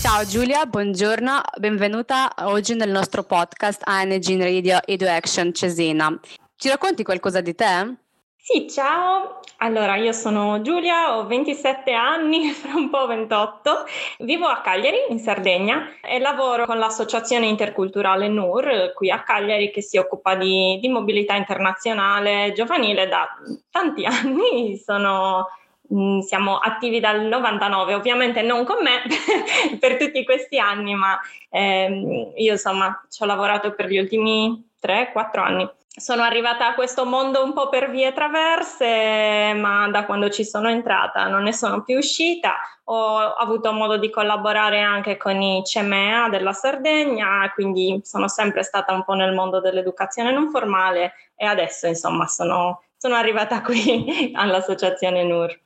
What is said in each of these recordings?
Ciao Giulia, buongiorno, benvenuta oggi nel nostro podcast ANG in Radio EduAction Cesena. Ci racconti qualcosa di te? Sì, ciao. Allora, io sono Giulia, ho 27 anni, fra un po' 28. Vivo a Cagliari, in Sardegna, e lavoro con l'associazione interculturale NUR, qui a Cagliari, che si occupa di, di mobilità internazionale giovanile da tanti anni. Sono Mm, siamo attivi dal 99, ovviamente non con me per tutti questi anni, ma ehm, io insomma ci ho lavorato per gli ultimi 3-4 anni. Sono arrivata a questo mondo un po' per vie traverse, ma da quando ci sono entrata non ne sono più uscita. Ho avuto modo di collaborare anche con i CEMEA della Sardegna, quindi sono sempre stata un po' nel mondo dell'educazione non formale e adesso insomma sono, sono arrivata qui all'associazione NUR.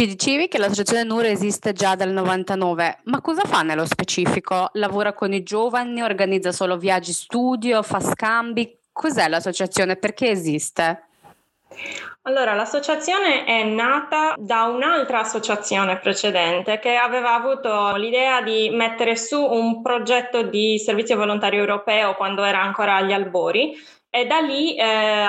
Ci dicevi che l'associazione NUR esiste già dal 99, ma cosa fa nello specifico? Lavora con i giovani, organizza solo viaggi studio, fa scambi? Cos'è l'associazione? Perché esiste? Allora, l'associazione è nata da un'altra associazione precedente che aveva avuto l'idea di mettere su un progetto di servizio volontario europeo quando era ancora agli albori e da lì, eh,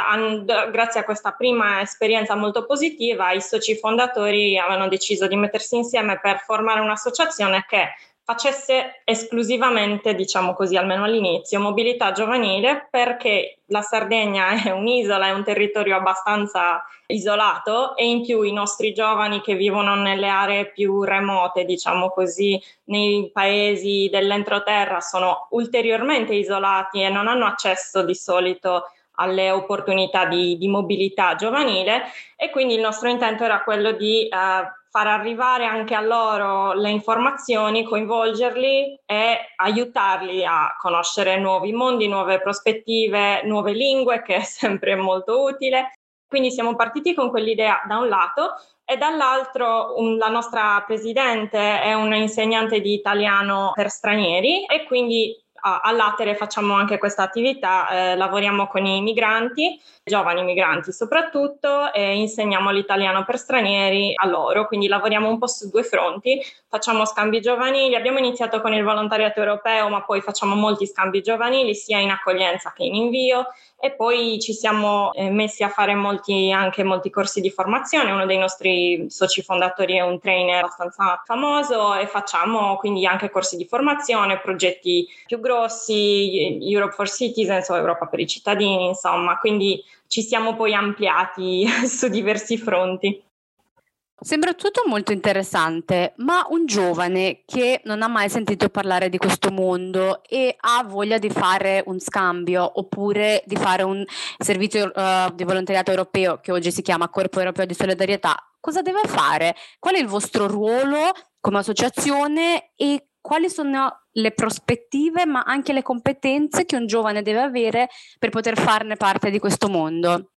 grazie a questa prima esperienza molto positiva, i soci fondatori avevano deciso di mettersi insieme per formare un'associazione che facesse esclusivamente, diciamo così, almeno all'inizio, mobilità giovanile perché la Sardegna è un'isola, è un territorio abbastanza isolato e in più i nostri giovani che vivono nelle aree più remote, diciamo così, nei paesi dell'entroterra sono ulteriormente isolati e non hanno accesso di solito alle opportunità di, di mobilità giovanile e quindi il nostro intento era quello di eh, far arrivare anche a loro le informazioni, coinvolgerli e aiutarli a conoscere nuovi mondi, nuove prospettive, nuove lingue, che è sempre molto utile. Quindi siamo partiti con quell'idea da un lato e dall'altro un, la nostra presidente è un'insegnante di italiano per stranieri e quindi all'Atere facciamo anche questa attività, eh, lavoriamo con i migranti, giovani migranti soprattutto, e insegniamo l'italiano per stranieri a loro, quindi lavoriamo un po' su due fronti, facciamo scambi giovanili, abbiamo iniziato con il volontariato europeo, ma poi facciamo molti scambi giovanili sia in accoglienza che in invio. E poi ci siamo eh, messi a fare molti, anche molti corsi di formazione. Uno dei nostri soci fondatori è un trainer abbastanza famoso e facciamo quindi anche corsi di formazione, progetti più grossi, Europe for Citizens o Europa per i cittadini, insomma, quindi ci siamo poi ampliati su diversi fronti. Sembra tutto molto interessante, ma un giovane che non ha mai sentito parlare di questo mondo e ha voglia di fare un scambio oppure di fare un servizio uh, di volontariato europeo che oggi si chiama Corpo Europeo di Solidarietà, cosa deve fare? Qual è il vostro ruolo come associazione e quali sono le prospettive ma anche le competenze che un giovane deve avere per poter farne parte di questo mondo?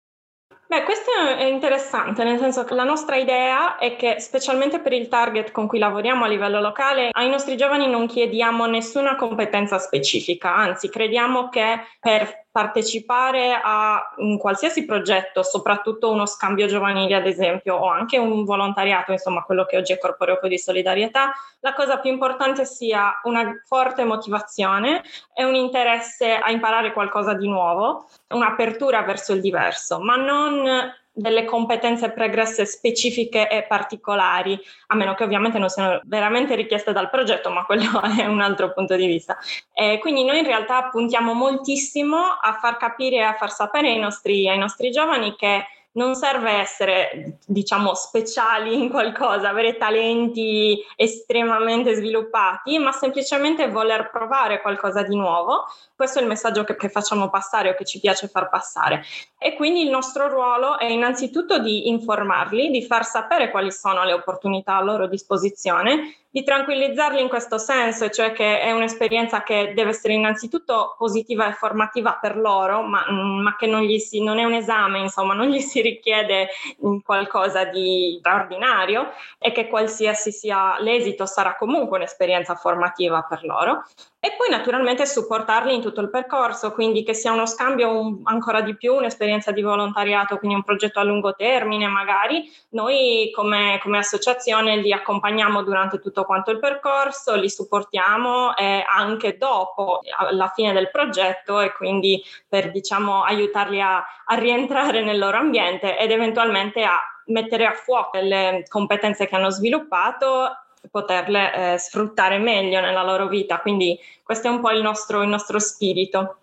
Beh, questo è interessante, nel senso che la nostra idea è che, specialmente per il target con cui lavoriamo a livello locale, ai nostri giovani non chiediamo nessuna competenza specifica, anzi crediamo che per partecipare a un qualsiasi progetto, soprattutto uno scambio giovanile ad esempio, o anche un volontariato, insomma quello che oggi è Corpo di Solidarietà, la cosa più importante sia una forte motivazione e un interesse a imparare qualcosa di nuovo, un'apertura verso il diverso, ma non delle competenze pregresse specifiche e particolari, a meno che ovviamente non siano veramente richieste dal progetto, ma quello è un altro punto di vista. E quindi noi in realtà puntiamo moltissimo a far capire e a far sapere ai nostri, ai nostri giovani che non serve essere, diciamo, speciali in qualcosa, avere talenti estremamente sviluppati, ma semplicemente voler provare qualcosa di nuovo. Questo è il messaggio che, che facciamo passare o che ci piace far passare. E quindi il nostro ruolo è innanzitutto di informarli, di far sapere quali sono le opportunità a loro disposizione di tranquillizzarli in questo senso, cioè che è un'esperienza che deve essere innanzitutto positiva e formativa per loro, ma, mm, ma che non, si, non, è un esame, insomma, non gli si richiede qualcosa di straordinario e che qualsiasi sia l'esito sarà comunque un'esperienza formativa per loro. E poi naturalmente supportarli in tutto il percorso, quindi che sia uno scambio un, ancora di più, un'esperienza di volontariato, quindi un progetto a lungo termine magari. Noi come, come associazione li accompagniamo durante tutto quanto il percorso, li supportiamo eh, anche dopo, alla fine del progetto e quindi per diciamo aiutarli a, a rientrare nel loro ambiente ed eventualmente a mettere a fuoco le competenze che hanno sviluppato poterle eh, sfruttare meglio nella loro vita. Quindi questo è un po' il nostro, il nostro spirito.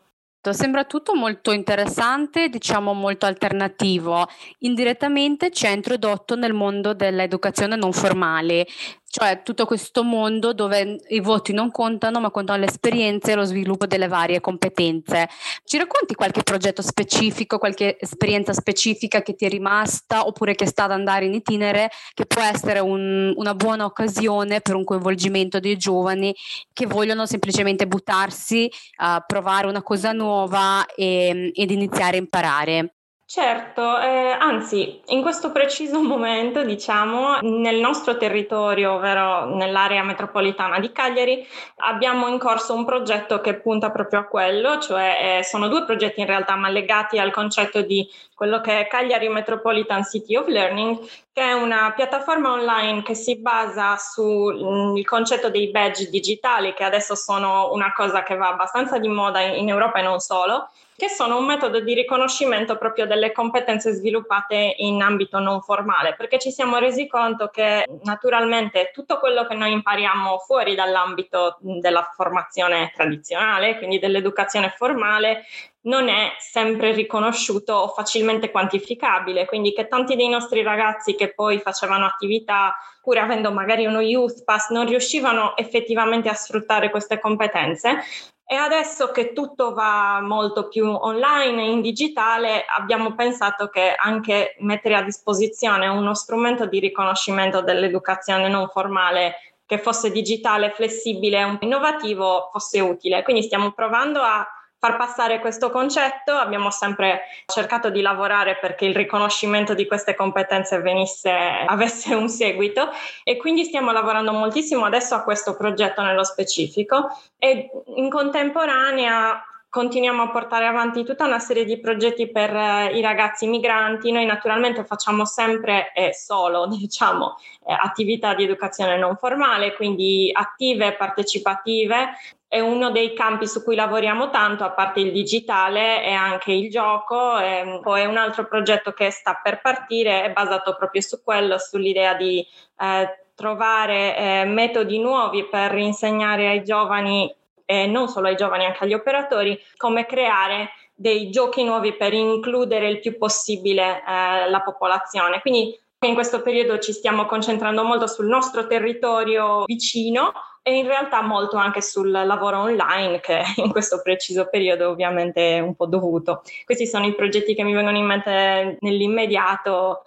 Sembra tutto molto interessante, diciamo molto alternativo. Indirettamente ci ha introdotto nel mondo dell'educazione non formale, cioè tutto questo mondo dove i voti non contano, ma contano le esperienze e lo sviluppo delle varie competenze. Ci racconti qualche progetto specifico, qualche esperienza specifica che ti è rimasta oppure che sta ad andare in itinere, che può essere un, una buona occasione per un coinvolgimento dei giovani che vogliono semplicemente buttarsi a provare una cosa nuova e, ed iniziare a imparare. Certo, eh, anzi, in questo preciso momento, diciamo, nel nostro territorio, ovvero nell'area metropolitana di Cagliari, abbiamo in corso un progetto che punta proprio a quello, cioè eh, sono due progetti in realtà, ma legati al concetto di quello che è Cagliari Metropolitan City of Learning, che è una piattaforma online che si basa sul mm, concetto dei badge digitali, che adesso sono una cosa che va abbastanza di moda in Europa e non solo che sono un metodo di riconoscimento proprio delle competenze sviluppate in ambito non formale, perché ci siamo resi conto che naturalmente tutto quello che noi impariamo fuori dall'ambito della formazione tradizionale, quindi dell'educazione formale, non è sempre riconosciuto o facilmente quantificabile, quindi che tanti dei nostri ragazzi che poi facevano attività, pur avendo magari uno youth pass, non riuscivano effettivamente a sfruttare queste competenze e adesso che tutto va molto più online e in digitale, abbiamo pensato che anche mettere a disposizione uno strumento di riconoscimento dell'educazione non formale che fosse digitale, flessibile innovativo fosse utile. Quindi stiamo provando a far passare questo concetto. Abbiamo sempre cercato di lavorare perché il riconoscimento di queste competenze venisse, avesse un seguito e quindi stiamo lavorando moltissimo adesso a questo progetto nello specifico e in contemporanea continuiamo a portare avanti tutta una serie di progetti per eh, i ragazzi migranti. Noi naturalmente facciamo sempre e solo, diciamo, eh, attività di educazione non formale, quindi attive, partecipative. È uno dei campi su cui lavoriamo tanto, a parte il digitale e anche il gioco. E poi un altro progetto che sta per partire è basato proprio su quello, sull'idea di eh, trovare eh, metodi nuovi per insegnare ai giovani eh, non solo ai giovani, anche agli operatori, come creare dei giochi nuovi per includere il più possibile eh, la popolazione. Quindi in questo periodo ci stiamo concentrando molto sul nostro territorio vicino e in realtà molto anche sul lavoro online che in questo preciso periodo ovviamente è un po' dovuto. Questi sono i progetti che mi vengono in mente nell'immediato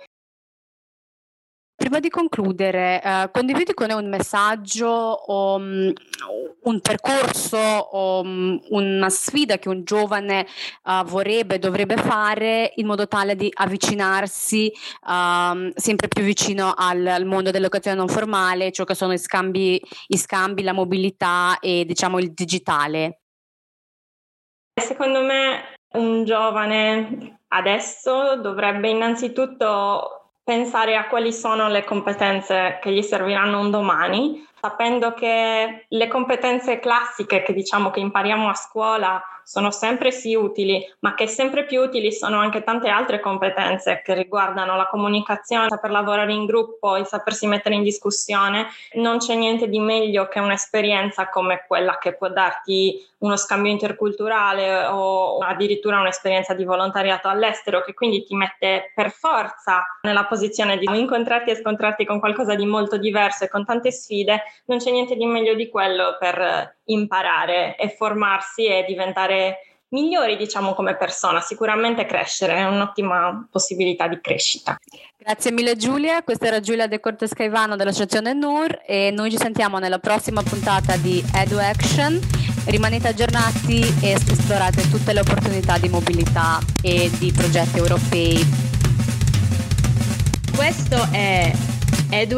Prima di concludere, eh, condividi con noi un messaggio o um, un percorso o um, una sfida che un giovane uh, vorrebbe, dovrebbe fare in modo tale di avvicinarsi uh, sempre più vicino al, al, mondo dell'educazione non formale, ciò che sono i scambi, i scambi, la mobilità e diciamo il digitale. Secondo me un giovane adesso dovrebbe innanzitutto pensare a quali sono le competenze che gli serviranno un domani, sapendo che le competenze classiche che diciamo che impariamo a scuola sono sempre sì utili, ma che sempre più utili sono anche tante altre competenze che riguardano la comunicazione, saper lavorare in gruppo, il sapersi mettere in discussione. Non c'è niente di meglio che un'esperienza come quella che può darti uno scambio interculturale o addirittura un'esperienza di volontariato all'estero che quindi ti mette per forza nella posizione di incontrarti e scontrarti con qualcosa di molto diverso e con tante sfide, non c'è niente di meglio di quello per imparare e formarsi e diventare migliori, diciamo, come persona, sicuramente crescere, è un'ottima possibilità di crescita. Grazie mille Giulia, questa era Giulia De Cortes Caivano dell'associazione NUR e noi ci sentiamo nella prossima puntata di Edu Action. Rimanete aggiornati e esplorate tutte le opportunità di mobilità e di progetti europei. Questo è Edu